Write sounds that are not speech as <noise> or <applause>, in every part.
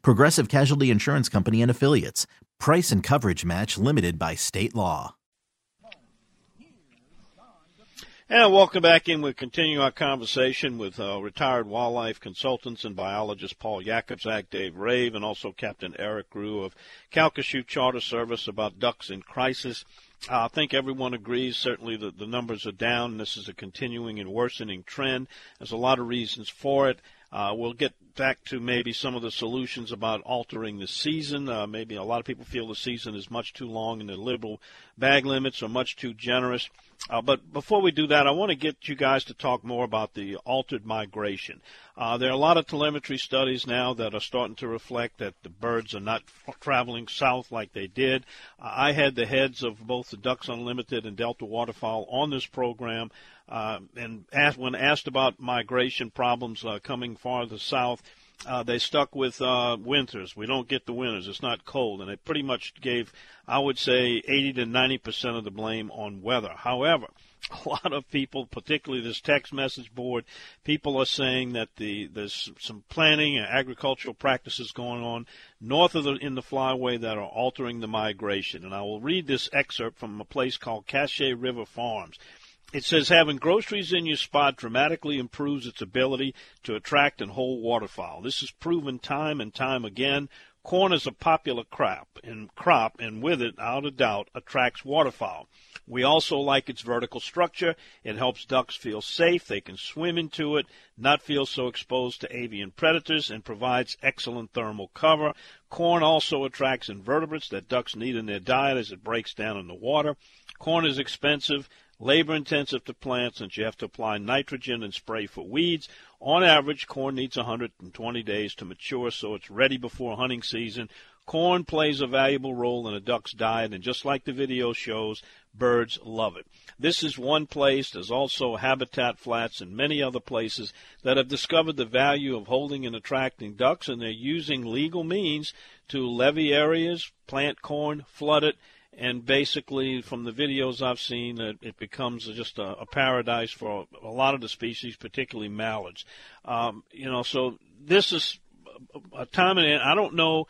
Progressive Casualty Insurance Company and Affiliates. Price and coverage match limited by state law. And welcome back in. We're continuing our conversation with uh, retired wildlife consultants and biologist Paul Jakubczak, Dave Rave, and also Captain Eric Rue of Calcasieu Charter Service about ducks in crisis. Uh, I think everyone agrees, certainly, that the numbers are down. This is a continuing and worsening trend. There's a lot of reasons for it. Uh, we'll get back to maybe some of the solutions about altering the season. Uh, maybe a lot of people feel the season is much too long and the liberal bag limits are much too generous. Uh, but before we do that, I want to get you guys to talk more about the altered migration. Uh, there are a lot of telemetry studies now that are starting to reflect that the birds are not f- traveling south like they did. Uh, I had the heads of both the Ducks Unlimited and Delta Waterfowl on this program. Uh, and asked, when asked about migration problems uh, coming farther south, uh, they stuck with uh, winters. We don't get the winters. It's not cold, and they pretty much gave, I would say, 80 to 90 percent of the blame on weather. However, <laughs> a lot of people, particularly this text message board, people are saying that the there's some planning and agricultural practices going on north of the in the flyway that are altering the migration. And I will read this excerpt from a place called Cache River Farms. It says having groceries in your spot dramatically improves its ability to attract and hold waterfowl. This is proven time and time again. Corn is a popular crop and crop and with it, out of doubt, attracts waterfowl. We also like its vertical structure. It helps ducks feel safe. They can swim into it, not feel so exposed to avian predators, and provides excellent thermal cover. Corn also attracts invertebrates that ducks need in their diet as it breaks down in the water. Corn is expensive labor intensive to plant since you have to apply nitrogen and spray for weeds. On average, corn needs 120 days to mature, so it's ready before hunting season. Corn plays a valuable role in a duck's diet, and just like the video shows, birds love it. This is one place. There's also habitat flats and many other places that have discovered the value of holding and attracting ducks, and they're using legal means to levy areas, plant corn, flood it, and basically from the videos I've seen, it, it becomes just a, a, paradise for a, lot of the species, particularly mallards. Um, you know, so this is a time and I don't know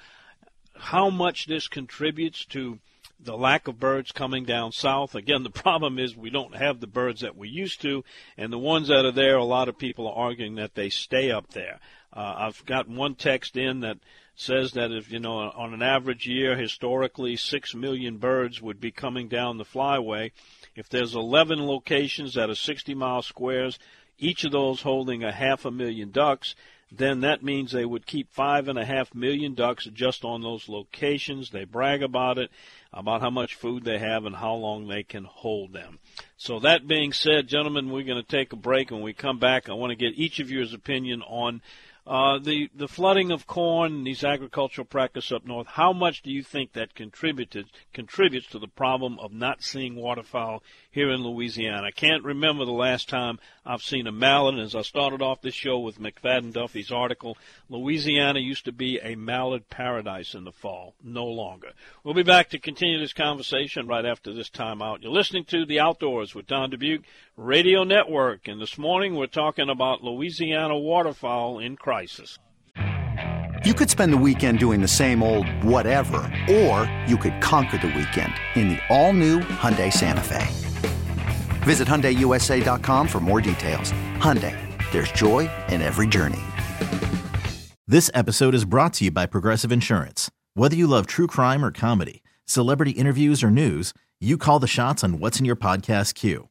how much this contributes to the lack of birds coming down south. Again, the <laughs> problem is we don't have the birds that we used to, and the ones that are there, a lot of people are arguing that they stay up there. Uh, I've got one text in that says that if you know on an average year historically 6 million birds would be coming down the flyway if there's 11 locations that are 60 mile squares each of those holding a half a million ducks then that means they would keep five and a half million ducks just on those locations they brag about it about how much food they have and how long they can hold them. So that being said gentlemen we're going to take a break. When we come back i want to get each of yours opinion on uh, the the flooding of corn and these agricultural practices up north. How much do you think that contributed contributes to the problem of not seeing waterfowl here in Louisiana? I can't remember the last time I've seen a mallard. As I started off this show with McFadden Duffy's article, Louisiana used to be a mallard paradise in the fall. No longer. We'll be back to continue this conversation right after this time out. You're listening to The Outdoors with Don Dubuc Radio Network, and this morning we're talking about Louisiana waterfowl in crisis. You could spend the weekend doing the same old whatever, or you could conquer the weekend in the all-new Hyundai Santa Fe. Visit HyundaiUSA.com for more details. Hyundai, there's joy in every journey. This episode is brought to you by Progressive Insurance. Whether you love true crime or comedy, celebrity interviews, or news, you call the shots on what's in your podcast queue.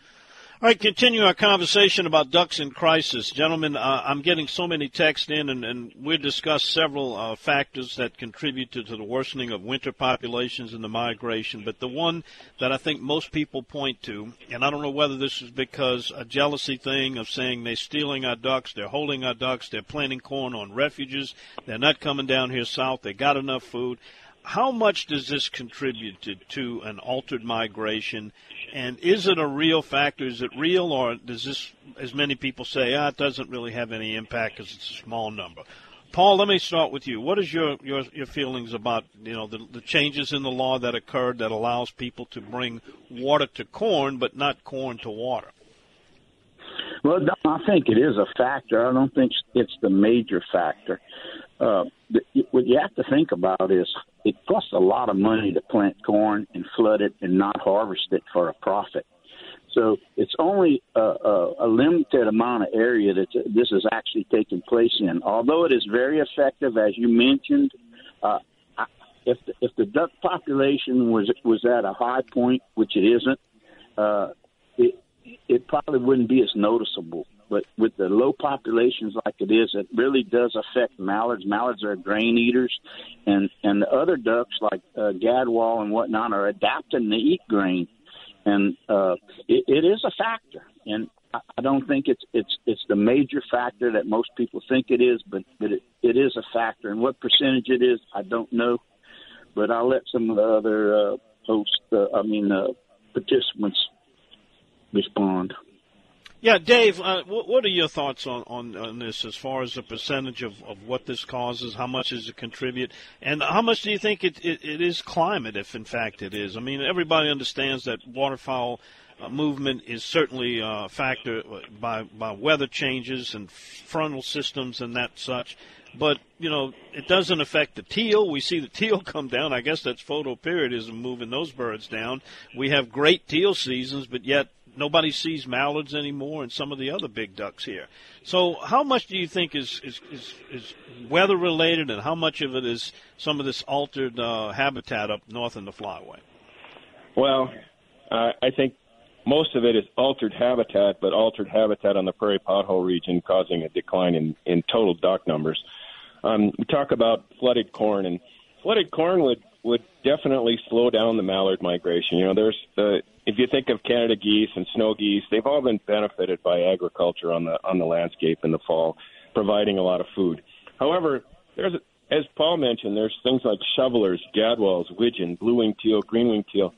All right, continue our conversation about ducks in crisis. Gentlemen, uh, I'm getting so many texts in, and, and we discussed several uh, factors that contribute to, to the worsening of winter populations and the migration. But the one that I think most people point to, and I don't know whether this is because a jealousy thing of saying they're stealing our ducks, they're holding our ducks, they're planting corn on refuges, they're not coming down here south, they got enough food. How much does this contribute to, to an altered migration? And is it a real factor? Is it real, or does this, as many people say, ah, it doesn't really have any impact because it's a small number? Paul, let me start with you. What is your your, your feelings about you know the, the changes in the law that occurred that allows people to bring water to corn, but not corn to water? Well, I think it is a factor. I don't think it's the major factor. Uh, what you have to think about is it costs a lot of money to plant corn and flood it and not harvest it for a profit. So it's only a, a, a limited amount of area that this is actually taking place in. Although it is very effective, as you mentioned, uh, if the, if the duck population was was at a high point, which it isn't, uh, it probably wouldn't be as noticeable. But with the low populations like it is, it really does affect mallards. Mallards are grain eaters, and and the other ducks like uh, gadwall and whatnot are adapting to eat grain, and uh, it, it is a factor. And I don't think it's it's it's the major factor that most people think it is, but but it, it is a factor. And what percentage it is, I don't know. But I'll let some of the other uh, hosts, uh, I mean, uh, participants, respond. Yeah, Dave, uh, what are your thoughts on, on, on, this as far as the percentage of, of what this causes? How much does it contribute? And how much do you think it, it, it is climate, if in fact it is? I mean, everybody understands that waterfowl uh, movement is certainly a factor by, by weather changes and frontal systems and that such. But, you know, it doesn't affect the teal. We see the teal <laughs> come down. I guess that's photoperiodism moving those birds down. We have great teal seasons, but yet nobody sees mallards anymore and some of the other big ducks here. So, how much do you think is is, is, is weather related, and how much of it is some of this altered uh, habitat up north in the flyway? Well, uh, I think most of it is altered habitat, but altered habitat on the prairie pothole region causing a decline in, in total duck numbers. Um, we talk about flooded corn, and flooded corn would would definitely slow down the mallard migration. You know, there's the if you think of Canada geese and snow geese, they've all been benefited by agriculture on the on the landscape in the fall, providing a lot of food. However, there's as Paul mentioned, there's things like shovelers, gadwalls, widgeon, blue-winged teal, green-winged teal.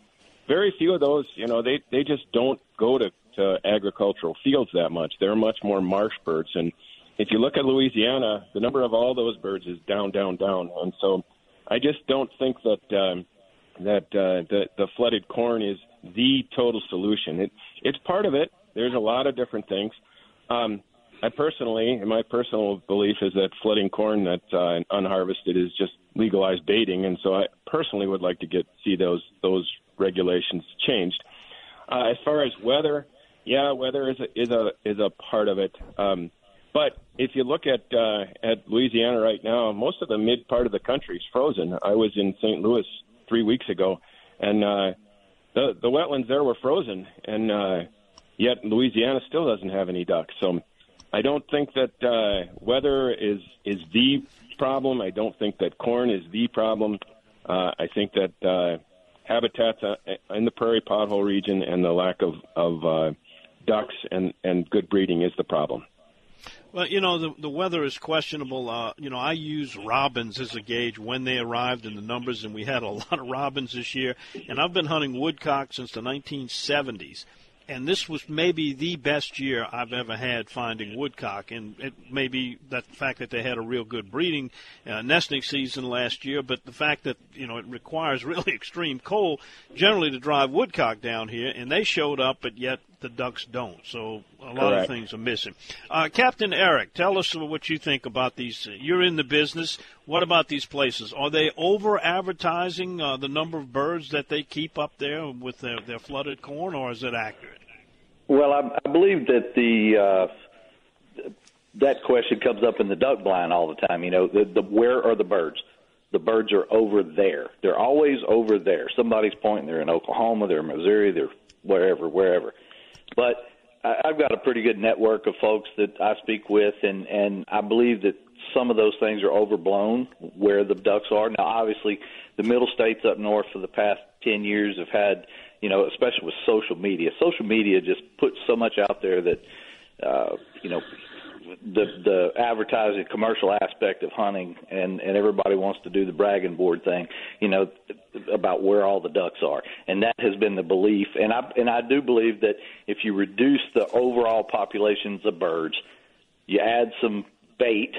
Very few of those, you know, they they just don't go to, to agricultural fields that much. They're much more marsh birds, and if you look at Louisiana, the number of all those birds is down, down, down, and so I just don't think that um, that uh, the the flooded corn is the total solution. It it's part of it. There's a lot of different things. Um, I personally, my personal belief is that flooding corn that's uh, unharvested is just legalized baiting, and so I personally would like to get see those those regulations changed. Uh, as far as weather, yeah, weather is a, is a is a part of it. Um, but if you look at uh, at Louisiana right now, most of the mid part of the country is frozen. I was in St. Louis three weeks ago, and uh, the the wetlands there were frozen, and uh, yet Louisiana still doesn't have any ducks. So I don't think that uh, weather is is the problem. I don't think that corn is the problem. Uh, I think that uh, habitats uh, in the prairie pothole region and the lack of of uh, ducks and and good breeding is the problem. Well, you know, the the weather is questionable. Uh, you know, I use robins as a gauge when they arrived in the numbers, and we had a <laughs> lot of robins this year. And I've been hunting woodcock since the 1970s and this was maybe the best year I've ever had finding woodcock, and it may be that the fact that they had a real good breeding uh, nesting season last year, but the fact that you know it requires <laughs> really extreme cold generally to drive woodcock down here, and they showed up, but yet the ducks don't. So a lot Correct. of things are missing. Uh, Captain Eric, tell us what you think about these. You're in the business. What about these places? Are they over advertising uh, the number of birds that they keep up there with their, their flooded corn, or is it accurate? Well, I, I believe that the uh, that question comes up in the duck blind all the time. You know, the, the where are the birds? The birds are over there. They're always over there. Somebody's pointing. They're in Oklahoma. They're in Missouri. They're wherever, wherever. But I, I've got a pretty good network of folks that I speak with, and and I believe that some of those things are overblown where the ducks are. Now, obviously, the middle states up north for the past ten years have had you know, especially with social media. Social media just puts so much out there that, uh, you know, the the advertising commercial aspect of hunting and and everybody wants to do the bragging board thing you know about where all the ducks are. And that has been the belief. And i and i do believe that if you reduce the overall populations of birds you add some bait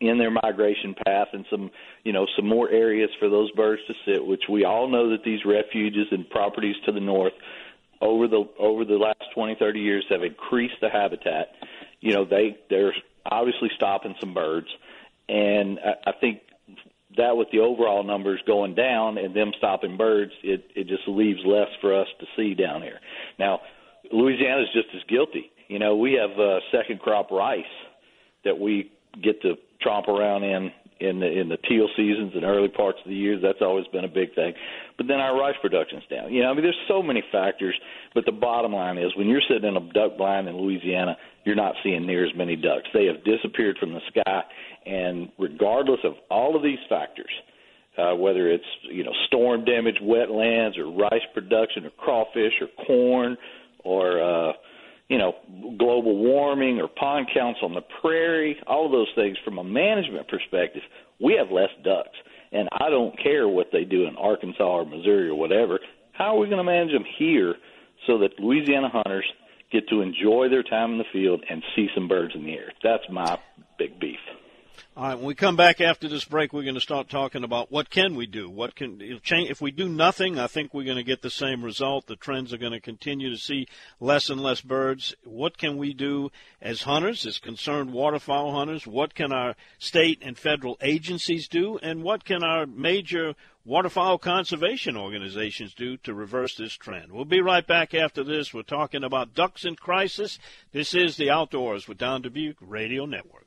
in their migration path and some you know some more areas for those birds to sit which we all know that these refuges and properties to the north over the over the last 20 30 years have increased the habitat you know they they're obviously stopping some birds. And I, I think that with the overall numbers going down and them stopping birds it it just leaves less for us to see down here. Now Louisiana's just as guilty. You know we have uh, second crop rice that we get to tromp around in in the in the teal seasons and early parts of the year. That's always been a big thing. But then our rice production's down. You know, I mean, there's so many factors. But the bottom line is, when you're sitting in a duck blind in Louisiana, you're not seeing near as many ducks. They have disappeared from the sky. And regardless of all of these factors, uh, whether it's you know storm damage, wetlands, or rice production, or crawfish, or corn, or uh, you know, global warming or pond counts on the prairie, all of those things from a management perspective, we have less ducks. And I don't care what they do in Arkansas or Missouri or whatever. How are we going to manage them here so that Louisiana hunters get to enjoy their time in the field and see some birds in the air? That's my big beef. All right, when we come back after this break, we're going to start talking about what can we do. What can change? If we do nothing, I think we're going to get the same result. The trends are going to continue to see less and less birds. What can we do as hunters, as concerned waterfowl hunters? What can our state and federal agencies do, and what can our major waterfowl conservation organizations do to reverse this trend? We'll be right back after this. We're talking about ducks in crisis. This is the Outdoors with Don Dubuc Radio Network.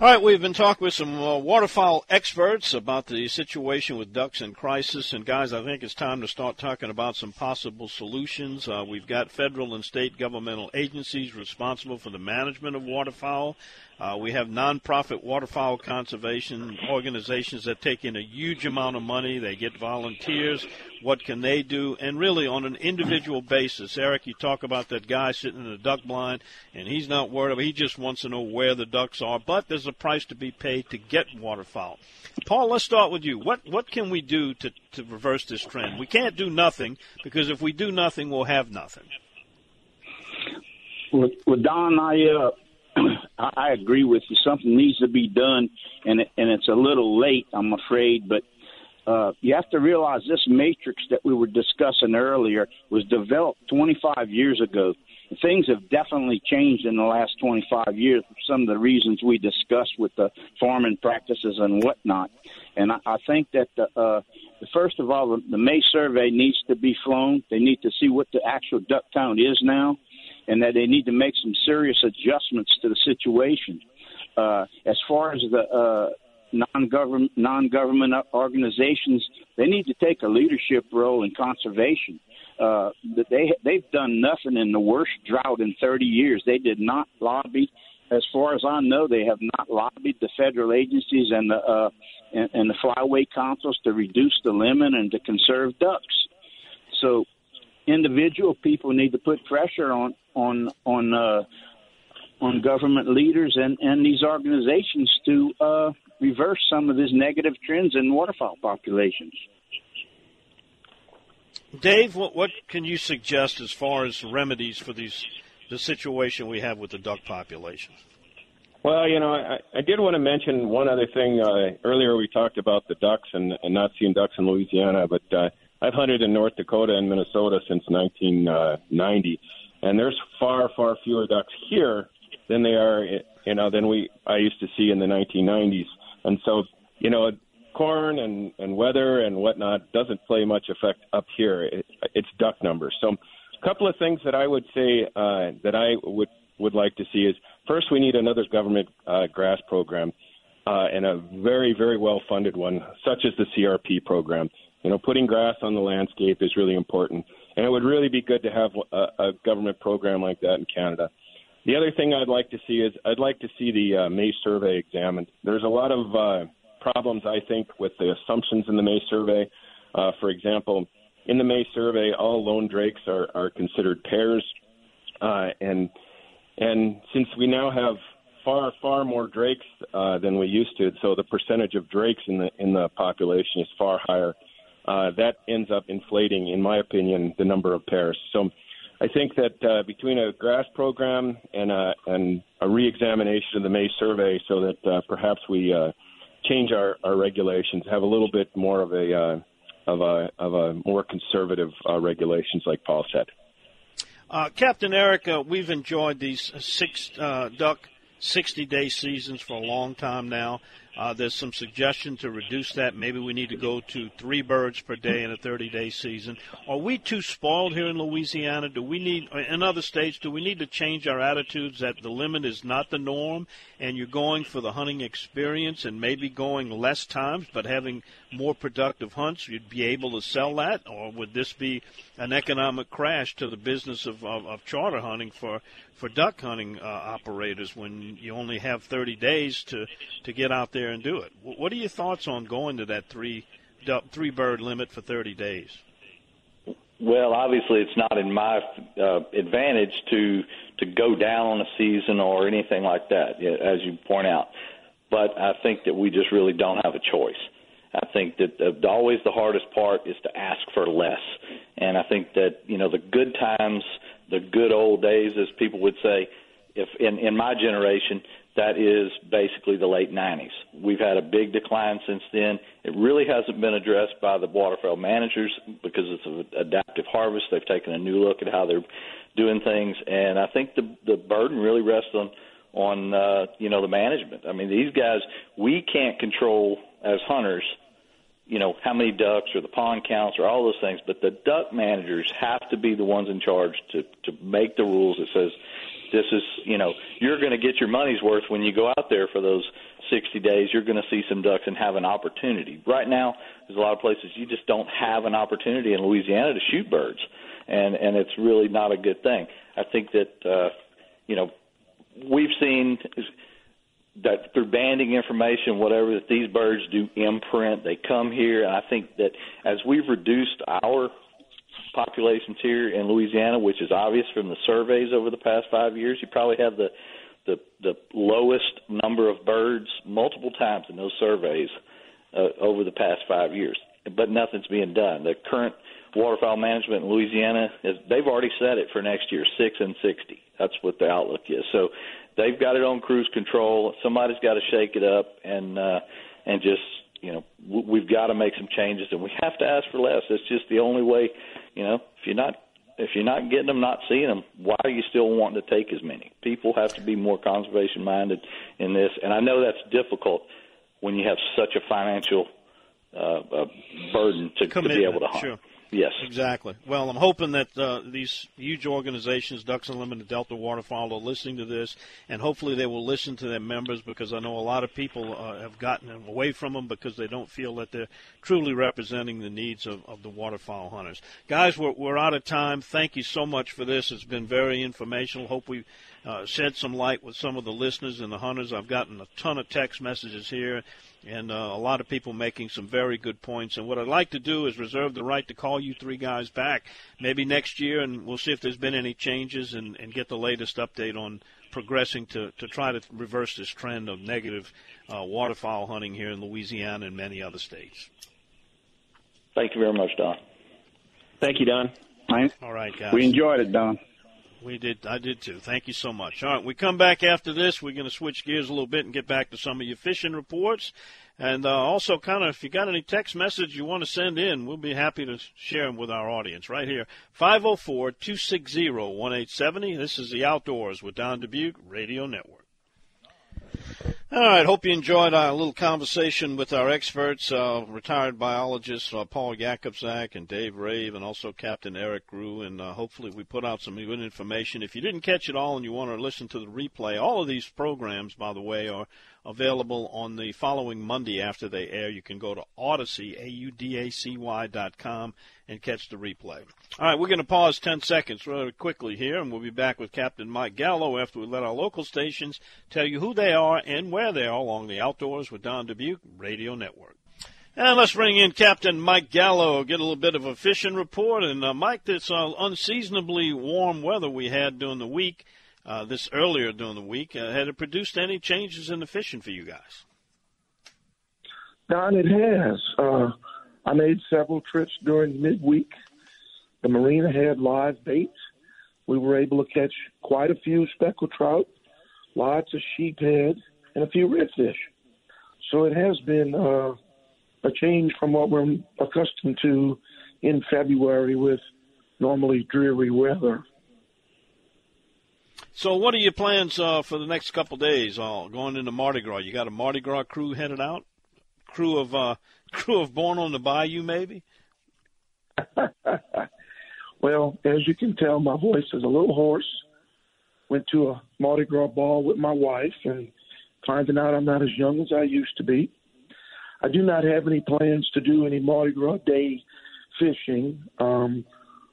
All right, we've been talking with some uh, waterfowl experts about the situation with ducks in crisis. And, guys, I think it's time to start talking about some possible solutions. Uh, we've got federal and state governmental agencies responsible for the management of waterfowl. Uh, we have nonprofit waterfowl conservation organizations that take in a huge amount of money. They get volunteers. What can they do? And really, on an individual basis, Eric, you talk about that guy sitting in the duck blind, and he's not worried about. He just wants to know where the ducks are. But there's a price to be paid to get waterfowl. Paul, let's start with you. What what can we do to to reverse this trend? We can't do nothing because if we do nothing, we'll have nothing. Well Don, I uh, I agree with you. Something needs to be done, and it, and it's a little late, I'm afraid. But uh, you have to realize this matrix that we were discussing earlier was developed 25 years ago. Things have definitely changed in the last 25 years for some of the reasons we discussed with the farming practices and whatnot. And I, I think that the, uh, first of all, the, May survey needs to be flown. They need to see what the actual duck count is now, and that they need to make some serious adjustments to the situation. Uh, as far as the uh, non-government non-government organizations they need to take a leadership role in conservation. Uh, they they've done nothing in the worst drought in 30 years. They did not lobby, as far as I know, they have not lobbied the federal agencies and the uh, and, and the flyway councils to reduce the limit and to conserve ducks. So, individual people need to put pressure on on on uh, on government leaders and and these organizations to uh, reverse some of these negative trends in waterfowl populations. Dave, what, what can you suggest as far as remedies for these the situation we have with the duck population? Well, you know, I, I did want to mention one other thing. Uh, earlier, we talked about the ducks and, and not seeing ducks in Louisiana, but uh, I've hunted in North Dakota and Minnesota since 1990, and there's far, far fewer ducks here than they are, you know, than we I used to see in the 1990s. And so, you know, corn and, and weather and whatnot doesn't play much effect up here. It, it's duck numbers. So, a couple of things that I would say uh, that I would would like to see is first we need another government uh, grass program uh, and a very very well funded one, such as the CRP program. You know, putting grass on the landscape is really important, and it would really be good to have a, a government program like that in Canada. The other thing I'd like to see is I'd like to see the uh, May survey examined. There's a lot of uh, problems, I think, with the assumptions in the May survey. Uh, for example, in the May survey, all lone drakes are, are considered pairs, uh, and and since we now have far far more drakes uh, than we used to, so the percentage of drakes in the in the population is far higher. Uh, that ends up inflating, in my opinion, the number of pairs. So I think that uh, between a grass program and a, and a reexamination of the May survey, so that uh, perhaps we uh, change our, our regulations, have a little bit more of a uh, of a of a more conservative uh, regulations, like Paul said. Uh, Captain Eric, we've enjoyed these six duck 60 day seasons for a long time now. Uh, there's some suggestion to reduce that. Maybe we need to go to three birds per day in a 30 day season. Are we too spoiled here in Louisiana? Do we need, in other states, do we need to change our attitudes that the limit is not the norm and you're going for the hunting experience and maybe going less times but having more productive hunts? You'd be able to sell that? Or would this be an economic crash to the business of, of, of charter hunting for, for duck hunting uh, operators when you only have 30 days to, to get out there and do it. What are your thoughts on going to that three three bird limit for 30 days? Well, obviously, it's not in my uh, advantage to to go down on a season or anything like that, as you point out. But I think that we just really don't have a choice. I think that the, always the hardest part is to ask for less, and I think that you know the good times, the good old days, as people would say, if in in my generation, that is basically the late 90s. We've had a big decline since then. It really hasn't been addressed by the waterfowl managers because it's an adaptive harvest. They've taken a new look at how they're doing things, and I think the the burden really rests on on uh, you know the management. I mean, these guys we can't control as hunters, you know, how many ducks or the pond counts or all those things, but the duck managers have to be the ones in charge to to make the rules that says this is you know you're going to get your money's worth when you go out there for those 60 days. You're going to see some ducks and have an opportunity. Right now there's a lot of places you just don't have an opportunity in Louisiana to shoot birds and and it's really not a good thing. I think that uh you know we've seen that through banding information whatever that these birds do imprint they come here and i think that as we've reduced our populations here in Louisiana, which is obvious from the surveys over the past five years. You probably have the the, the lowest number of birds multiple times in those surveys uh, over the past five years, but nothing's being done. The current waterfowl management in Louisiana is they've already set it for next year, six and sixty. That's what the outlook is. So they've got it on cruise control. Somebody's got to shake it up and uh, and just you know we've got to make some changes, and we have to ask for less. It's just the only way. You know, if you're not if you're not getting them, not seeing them, why are you still wanting to take as many? People have to be more conservation minded in this, and I know that's difficult when you have such a financial uh, uh, burden to, to be able to hunt. Sure. Yes. Exactly. Well, I'm hoping that uh, these huge organizations, Ducks Unlimited, and Delta Waterfowl, are listening to this, and hopefully they will listen to their members because I know a lot of people uh, have gotten away from them because they don't feel that they're truly representing the needs of, of the waterfowl hunters. Guys, we're, we're out of time. Thank you so much for this. It's been very informational. Hope we uh, shed some light with some of the listeners and the hunters. I've gotten a ton of text messages here and uh, a lot of people making some very good points. And what I'd like to do is reserve the right to call you three guys back maybe next year, and we'll see if there's been any changes and, and get the latest update on progressing to, to try to reverse this trend of negative uh, waterfowl hunting here in Louisiana and many other states. Thank you very much, Don. Thank you, Don. All right, guys. We enjoyed it, Don. We did. I did too. Thank you so much. All right, we come back after this. We're going to switch gears a little bit and get back to some of your fishing reports, and uh, also kind of if you got any text message you want to send in, we'll be happy to share them with our audience right here. 504-260-1870. This is the Outdoors with Don Dubuc Radio Network. All right. Hope you enjoyed our little conversation with our experts, uh, retired biologists uh, Paul Jakubczak and Dave Rave, and also Captain Eric Rue. And uh, hopefully, we put out some good information. If you didn't catch it all and you want to listen to the replay, all of these programs, by the way, are available on the following Monday after they air. You can go to Audacy, A-U-D-A-C-Y dot com, and catch the replay. All right, we're going to pause 10 seconds really quickly here, and we'll be back with Captain Mike Gallo after we let our local stations tell you who they are and where they are along the Outdoors with Don Dubuc Radio Network. And let's bring in Captain Mike Gallo, get a little bit of a fishing report. And uh, Mike, this uh, unseasonably warm weather we had during the week – uh, this earlier during the week. Uh, had it produced any changes in the fishing for you guys? Don, it has. Uh, I made several trips during midweek. The marina had live bait. We were able to catch quite a few speckled trout, lots of sheephead, and a few redfish. So it has been uh, a change from what we're accustomed to in February with normally dreary weather. So, what are your plans uh, for the next couple days? Uh, going into Mardi Gras, you got a Mardi Gras crew headed out? Crew of uh, <laughs> crew of Born on the Bayou, maybe? <laughs> well, as you can tell, my voice is a little hoarse. Went to a Mardi Gras ball with my wife, and finding out I'm not as young as I used to be. I do not have any plans to do any Mardi Gras day fishing. Um,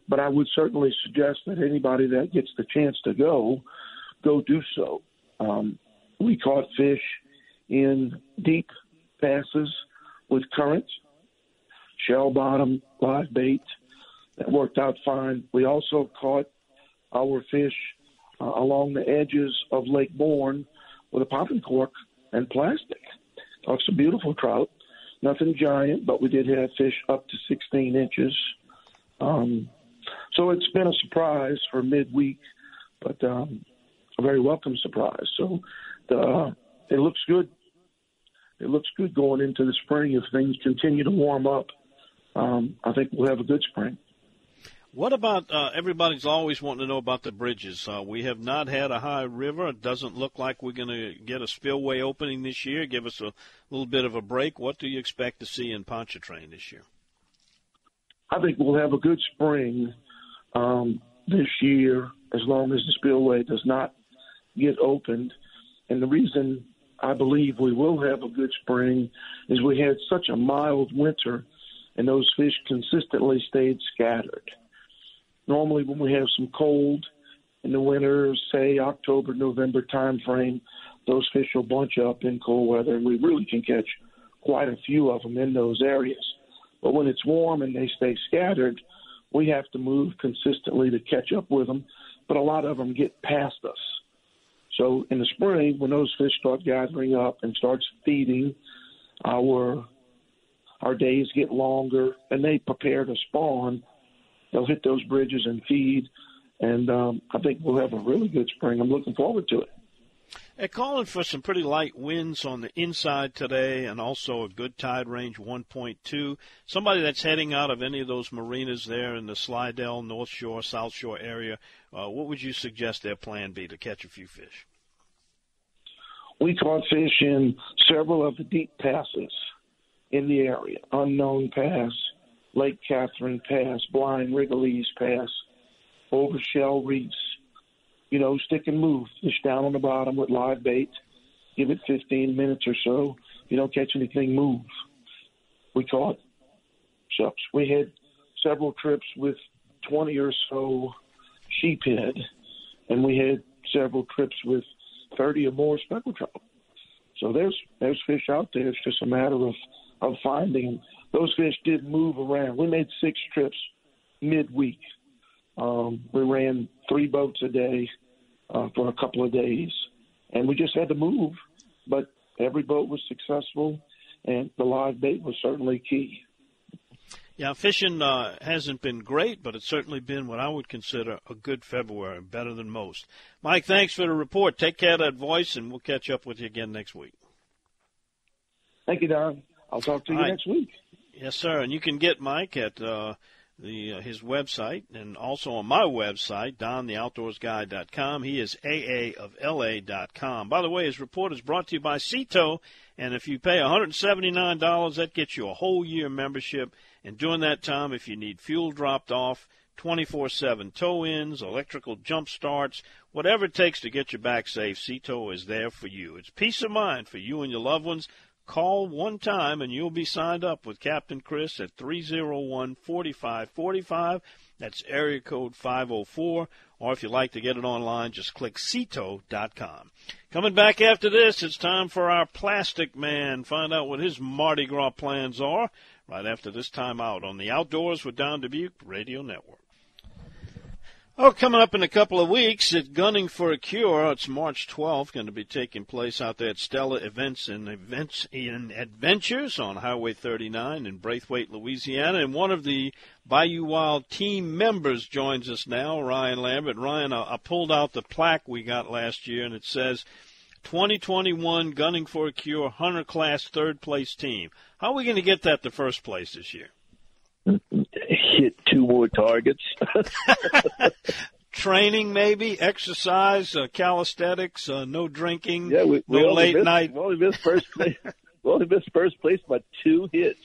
but I would certainly suggest that anybody that gets the chance to go, go do so. Um, we caught fish in deep passes with current, shell bottom, live bait. That worked out fine. We also caught our fish uh, along the edges of Lake Borgne with a popping cork and plastic. Caught some beautiful trout. Nothing giant, but we did have fish up to 16 inches. Um, so it's been a surprise for midweek, but um, a very welcome surprise. So the, uh, it looks good. It looks good going into the spring if things continue to warm up. Um, I think we'll have a good spring. What about uh, everybody's always wanting to know about the bridges? Uh, we have not had a high river. It doesn't look like we're going to get a spillway opening this year. Give us a little bit of a break. What do you expect to see in Pontchartrain this year? I think we'll have a good spring um, this year as long as the spillway does not get opened. And the reason I believe we will have a good spring is we had such a mild winter and those fish consistently stayed scattered. Normally, when we have some cold in the winter, say October, November time frame, those fish will bunch up in cold weather, and we really can catch quite a few of them in those areas. But when it's warm and they stay scattered, we have to move consistently to catch up with them, but a lot of them get past us. So in the spring, when those fish start gathering up and starts feeding, our our days get longer, and they prepare to spawn. They'll hit those bridges and feed, and um, I think we'll have a really good spring. I'm looking forward to it. Calling for some pretty light winds on the inside today and also a good tide range 1.2. Somebody that's heading out of any of those marinas there in the Slidell, North Shore, South Shore area, uh, what would you suggest their plan be to catch a few fish? We caught fish in several of the deep passes in the area Unknown Pass, Lake Catherine Pass, Blind Rigolets Pass, over shell reefs. You know, stick and move. Fish down on the bottom with live bait. Give it 15 minutes or so. If you don't catch anything, move. We caught shucks. We had several trips with 20 or so sheephead, and we had several trips with 30 or more speckled trout. So there's there's fish out there. It's just a matter of of finding. Those fish did move around. We made six trips midweek. Um, we ran three boats a day uh, for a couple of days, and we just had to move. But every boat was successful, and the live bait was certainly key. Yeah, fishing uh, hasn't been great, but it's certainly been what I would consider a good February, better than most. Mike, thanks for the report. Take care of that voice, and we'll catch up with you again next week. Thank you, Don. I'll talk to you right. next week. Yes, sir. And you can get Mike at uh, the uh, his website and also on my website, dontheoutdoorsguy.com. He is aa of la.com. By the way, his report is brought to you by Tow, and if you pay $179, that gets you a whole year membership. And during that time, if you need fuel dropped off, 24-7 tow-ins, electrical jump starts, whatever it takes to get you back safe, Tow is there for you. It's peace of mind for you and your loved ones. Call one time and you'll be signed up with Captain Chris at 301-4545. That's area code 504. Or if you'd like to get it online, just click SeaTow.com. Coming back after this, it's time for our plastic man. Find out what his Mardi Gras plans are right after this time out on the Outdoors with Don Dubuc Radio Network. Oh, coming up in a couple of weeks, it's Gunning for a Cure. It's March 12th, going to be taking place out there at Stella Events and Events in Adventures on Highway 39 in Braithwaite, Louisiana. And one of the Bayou Wild team members joins us now, Ryan Lambert. Ryan, I, I pulled out the plaque we got last year, and it says 2021 Gunning for a Cure Hunter Class third place team. How are we going to get that to first place this year? Hit two more targets. <laughs> Training, maybe exercise, uh, calisthenics, uh, no drinking, yeah, we, we no late missed, night. We only missed first place. <laughs> we only missed first place by two hits.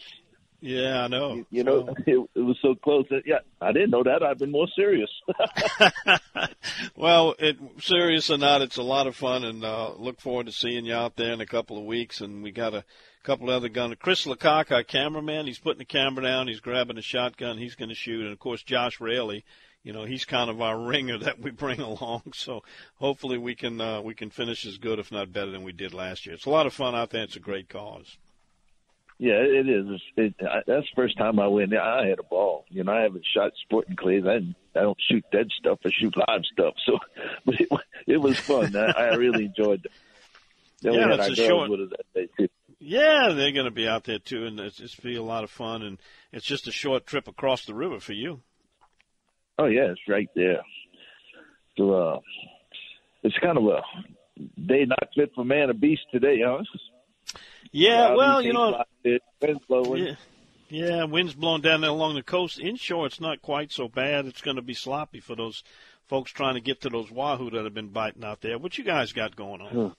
Yeah, I know. You, you know, <laughs> it, it was so close. That, yeah, I didn't know that. I've been more serious. well, it, serious or not, it's a lot of fun, and uh, look forward to seeing you out there in a couple of weeks. And we got a couple of other gunners. Chris Lecoq, our cameraman, he's putting the camera down. He's grabbing a shotgun. He's going to shoot. And of course, Josh Rayleigh, you know, he's kind of our <laughs> ringer that we bring along. So hopefully we can uh, we can finish as good, if not better, than we did last year. It's a lot of fun out there. It's a great cause. Yeah, it is. It's, it, I, that's the first time I went. I had a ball. You know, I haven't shot sporting clays. I, I don't shoot dead stuff. I shoot live stuff. So, <laughs> but it, it was fun. I, I really enjoyed it. Then yeah, we had it's our a girls short. with us that day too. Yeah, they're going to be out there too, and it's, it's be a lot of fun. And it's just a short trip across the river for you. Oh yeah, it's right there. So uh, it's kind of a day not fit for man or beast today, huh? Yeah, Cloudy, well, you know, wind's blowing. yeah, yeah, wind's blowing down there along the coast. Inshore, it's not quite so bad. It's going to be sloppy for those folks trying to get to those wahoo that have been biting out there. What you guys got going on?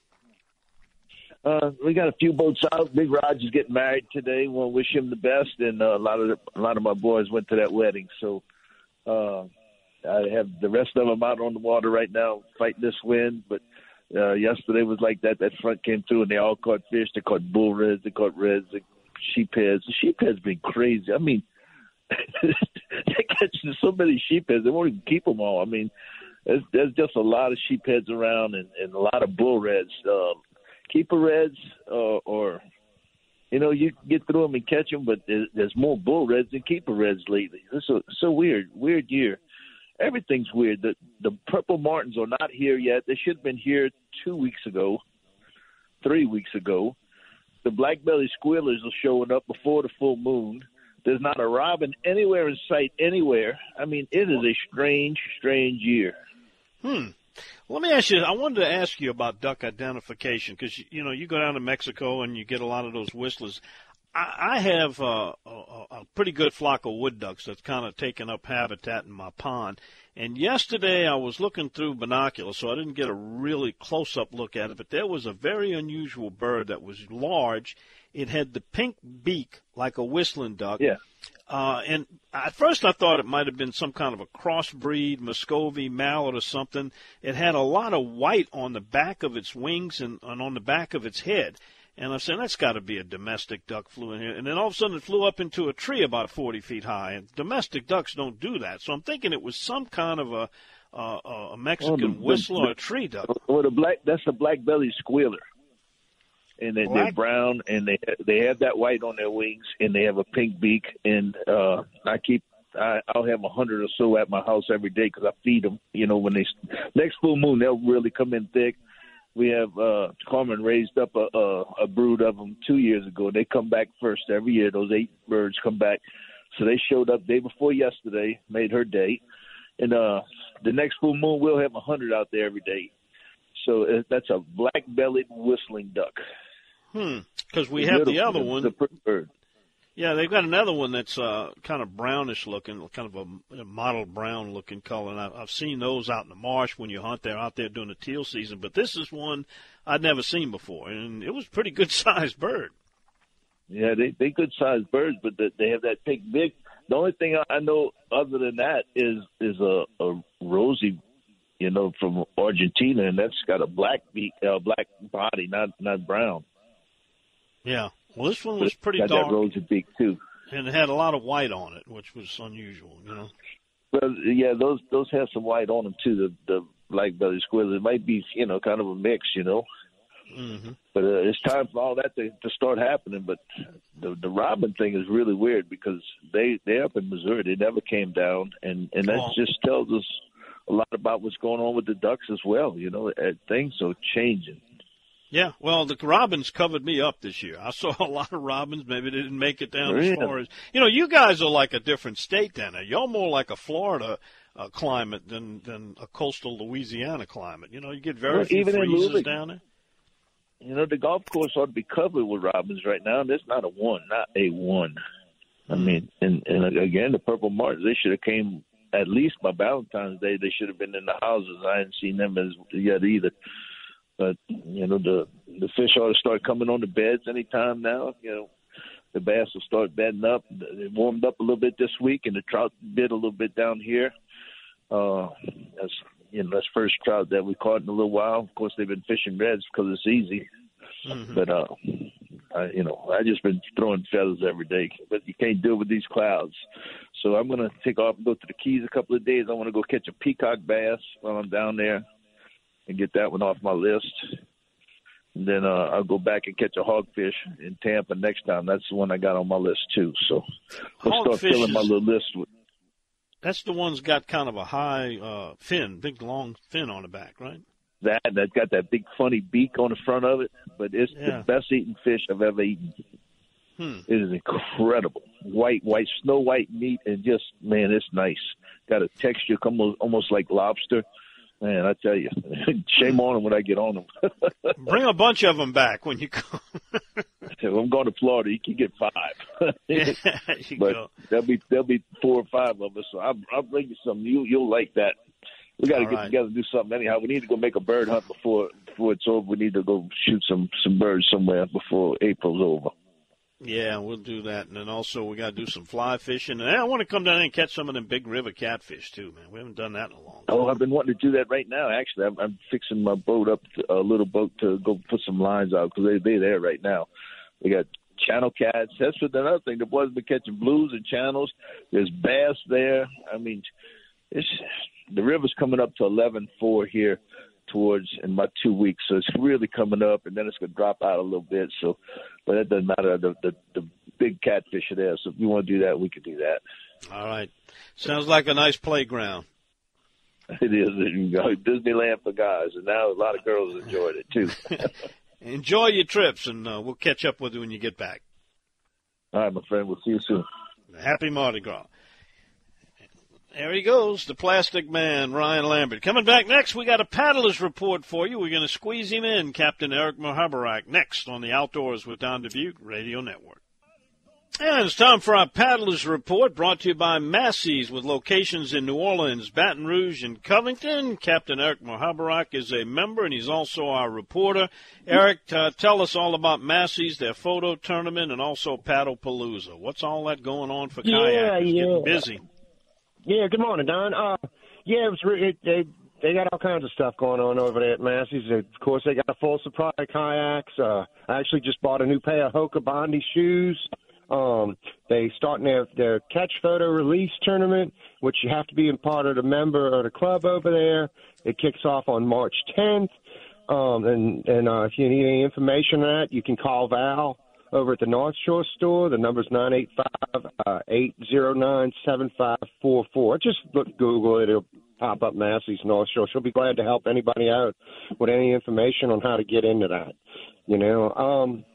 Uh, we got a few boats out. Big Roger's getting married today. Want to wish him the best, and uh, a lot of the, a lot of my boys went to that wedding. So uh, I have the rest of them out on the water right now fighting this wind. But uh, yesterday was like that. That front came through, and they all caught fish. They caught bull reds. They caught reds. They sheepheads. The sheepheads been crazy. I mean, <laughs> they catch so many sheepheads. They won't even keep them all. I mean, there's, there's just a lot of sheepheads around, and, and a lot of bull reds. Um, keeper reds uh, or you know you get through them and catch them, but there's, more bull reds than keeper reds lately. It's so so weird, weird year. Everything's weird. The the purple martins are not here yet. They should have been here two weeks ago, three weeks ago. The black belly squealers are showing up before the full moon. There's not a robin anywhere in sight anywhere. I mean, it is a strange, strange year. Hmm. Let me ask you. I wanted to ask you about duck identification because you know you go down to Mexico and you get a lot of those whistlers. I, I have uh, a, a pretty good flock of wood ducks that's kind of taken up habitat in my pond. And yesterday I was looking through binoculars, so I didn't get a really close-up look at it. But there was a very unusual bird that was large. It had the pink beak like a whistling duck. Yeah. Uh, and at first I thought it might have been some kind of a crossbreed, Muscovy mallard or something. It had a lot of white on the back of its wings and, and on the back of its head. And I said, that's got to be a domestic duck flew in here. And then all of a sudden it flew up into a tree about 40 feet high. And domestic ducks don't do that. So I'm thinking it was some kind of a, uh, a Mexican Oh, the- whistle the- or a tree duck. Well, the black that's the black bellied squealer, and they, they're brown and they they have that white on their wings and they have a pink beak. And uh, I keep I, I'll have a hundred or so at my house every day because I feed them. You know, when they next full moon they'll really come in thick. We have uh, Carmen raised up a, a a brood of them two years ago. They come back first every year. Those eight birds come back. So they showed up day before yesterday, made her day, and uh, the next full moon we'll have a hundred out there every day. So uh, that's a black-bellied whistling duck. Hmm. Because we have the other one. The bird. Yeah, they've got another one that's uh, kind of brownish looking, kind of a, a mottled brown looking color. And I've, I've seen those out in the marsh when you hunt. They're out there during the teal season. But this is one I'd never seen before, and it was a pretty good <laughs> sized bird. Yeah, they they good sized birds, but they, they have that big beak. The only thing I know other than that is is a, a rosy, you know, from Argentina, and that's got a black beak, uh, black body, not not brown. Yeah. Well, this one was pretty got dark, that rosy beak too. and it had a lot of white on it, which was unusual. You know. But yeah, those those have some white on them too. The the black belly squirrels. It might be you know kind of a mix, you know. hmm But uh, it's time for all that to, to start happening. But the the robin thing is really weird because they they're up in Missouri. They never came down, and and that Oh. just tells us a lot about what's going on with the ducks as well. You know, uh, things are changing. Yeah, well, the robins covered me up this year. I saw a lot of robins. Maybe they didn't make it down as far as you know. You guys are like a different state down there. You're more like a Florida uh, climate than than a coastal Louisiana climate. You know, you get very Well, few even in freezes down there. You know, the golf course ought to be covered with robins right now. And there's not a one, not a one. I Hmm. mean, and and again, the purple martins. They should have came at least by Valentine's Day. They should have been in the houses. I hadn't seen them as yet either. But you know, the the fish ought to start coming on the beds anytime now. You know, the bass will start bedding up. It warmed up a little bit this week, and the trout bit a little bit down here. Uh, that's you know that's first trout that we caught in a little while. Of course, they've been fishing reds because it's easy. Mhm. But uh, I, you know, I just been throwing feathers every day. But you can't do it with these clouds. So I'm gonna take off and go to the Keys a couple of days. I want to go catch a peacock bass while I'm down there, and get that one off my list. And then uh, I'll go back and catch a hogfish in Tampa next time. That's the one I got on my list too. So I'll start filling my little list with. That's the one's got kind of a high uh, fin, big long fin on the back, right? that that's got that big funny beak on the front of it, but it's Yeah. the best eating fish I've ever eaten. Hmm. It is incredible. White, white, snow white meat, and just man, it's nice. Got a texture almost almost like lobster. Man, I tell you, <laughs> shame on them when I get on them. <laughs> Bring a bunch of them back when you come. <laughs> if I'm going to Florida, you can get five. yeah, you but go. there'll be there'll be four or five of us. So I'll, I'll bring you some. You you'll like that. We got to get right. together and do something anyhow. We need to go make a bird hunt before before it's over. We need to go shoot some some birds somewhere before April's over. Yeah, we'll do that, and then also we got to do some fly fishing, and I want to come down and catch some of them big river catfish too, man. We haven't done that in a long oh, time. Oh, I've been wanting to do that right now. Actually, I'm, I'm fixing my boat up, to, a little boat to go put some lines out because they they're there right now. We got channel cats. That's what another thing. The boys have been catching blues and channels. There's bass there. I mean, it's the river's coming up to eleven four here towards in about two weeks, so it's really coming up, and then it's gonna drop out a little bit. So, but that doesn't matter. The the, the big catfish are there. So if you want to do that, we could do that. All right, sounds like a nice playground. <laughs> It is Disneyland for guys, and now a lot of girls enjoyed it too. <laughs> Enjoy your trips, and uh, we'll catch up with you when you get back. All right, my friend. We'll see you soon. Happy Mardi Gras. There he goes, the plastic man, Ryan Lambert. Coming back next, we got a paddler's report for you. We're going to squeeze him in, Captain Eric Mahabarak, next on the Outdoors with Don Dubuc Radio Network. And it's time for our paddlers report brought to you by Massey's with locations in New Orleans, Baton Rouge, and Covington. Captain Eric Mahabarak is a member and he's also our reporter. Eric, uh, tell us all about Massey's, their photo tournament, and also Paddle Palooza. What's all that going on for kayakers? Yeah, yeah. Getting busy. Yeah, good morning, Don. Uh, yeah, it was re- it, they they got all kinds of stuff going on over there at Massey's. Of course, they got a full supply of kayaks. Uh, I actually just bought a new pair of Hoka Bondi shoes. Um, they starting their their catch photo release tournament, which you have to be a part of the member of the club over there. It kicks off on March 10th. Um, and and uh, if you need any information on that, you can call Val over at the North Shore store. The number's nine eight five uh, eight zero nine seven five four four. Just look Google it. It'll pop up Massey's North Shore. She'll be glad to help anybody out with any information on how to get into that. You know. Um,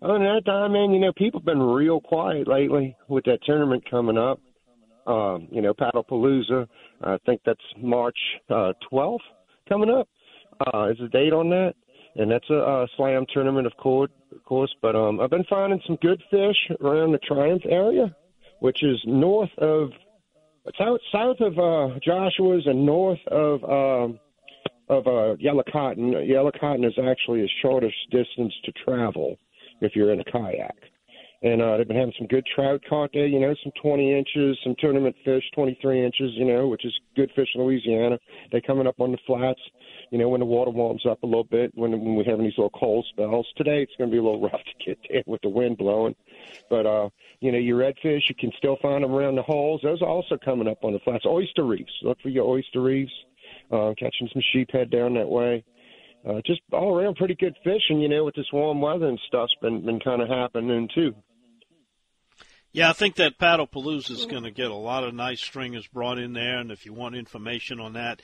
other than that, Don, man, you know, people have been real quiet lately with that tournament coming up. Um, you know, Paddle Palooza. I think that's March uh, 12th coming up. Uh, is the date on that? And that's a, a slam tournament, of course. Of course, but um, I've been finding some good fish around the Triumph area, which is north of south south of uh, Joshua's and north of um, of uh, Yellow Cotton. Yellow Cotton is actually the shortest distance to travel if you're in a kayak. And uh, they've been having some good trout caught there, you know, some 20 inches, some tournament fish, 23 inches, you know, which is good fish in Louisiana. They're coming up on the flats, you know, when the water warms up a little bit, when, when we're having these little cold spells. Today it's going to be a little <laughs> rough to get there with the wind blowing. But, uh, you know, your redfish, you can still find them around the holes. Those are also coming up on the flats. Oyster reefs. Look for your oyster reefs. Uh, catching some sheephead down that way uh, just all around pretty good fishing, you know, with this warm weather and stuff's been been kind of happening too. Yeah, I think that Paddle Palooza is going to get a lot of nice stringers brought in there, and if you want information on that,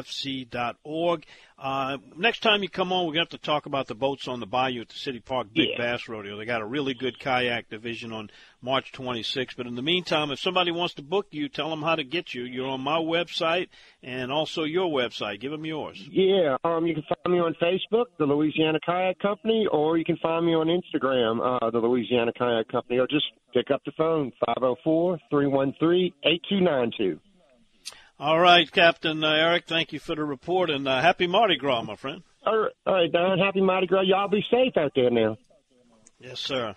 bckfc.org. Uh, next time you come on, we're going to have to talk about the boats on the bayou at the City Park Big Yeah. Bass Rodeo. They got a really good kayak division on March 26th. But in the meantime, if somebody wants to book you, tell them how to get you. You're on my website and also your website. Give them yours. Yeah, um, you can find me on Facebook, the Louisiana Kayak Company, or you can find me on Instagram, uh, the Louisiana Kayak Company, or just pick up the phone five zero four three one three eight two nine two. All right, Captain uh, Eric, thank you for the report, and uh, happy Mardi Gras, my friend. All right, all right, Don. Happy Mardi Gras. Y'all be safe out there now. Yes, sir.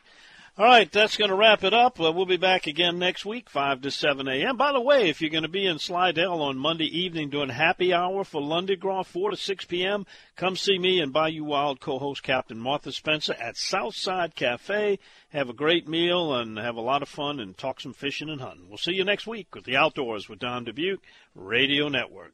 All right, that's going to wrap it up. Uh, we'll be back again next week, 5 to 7 a.m. By the way, if you're going to be in Slidell on Monday evening doing happy hour for Lundi Gras, 4 to 6 p.m., come see me and Bayou Wild co-host Captain Martha Spencer at Southside Cafe. Have a great meal and have a lot of fun and talk some fishing and hunting. We'll see you next week with the Outdoors with Don Dubuc Radio Network.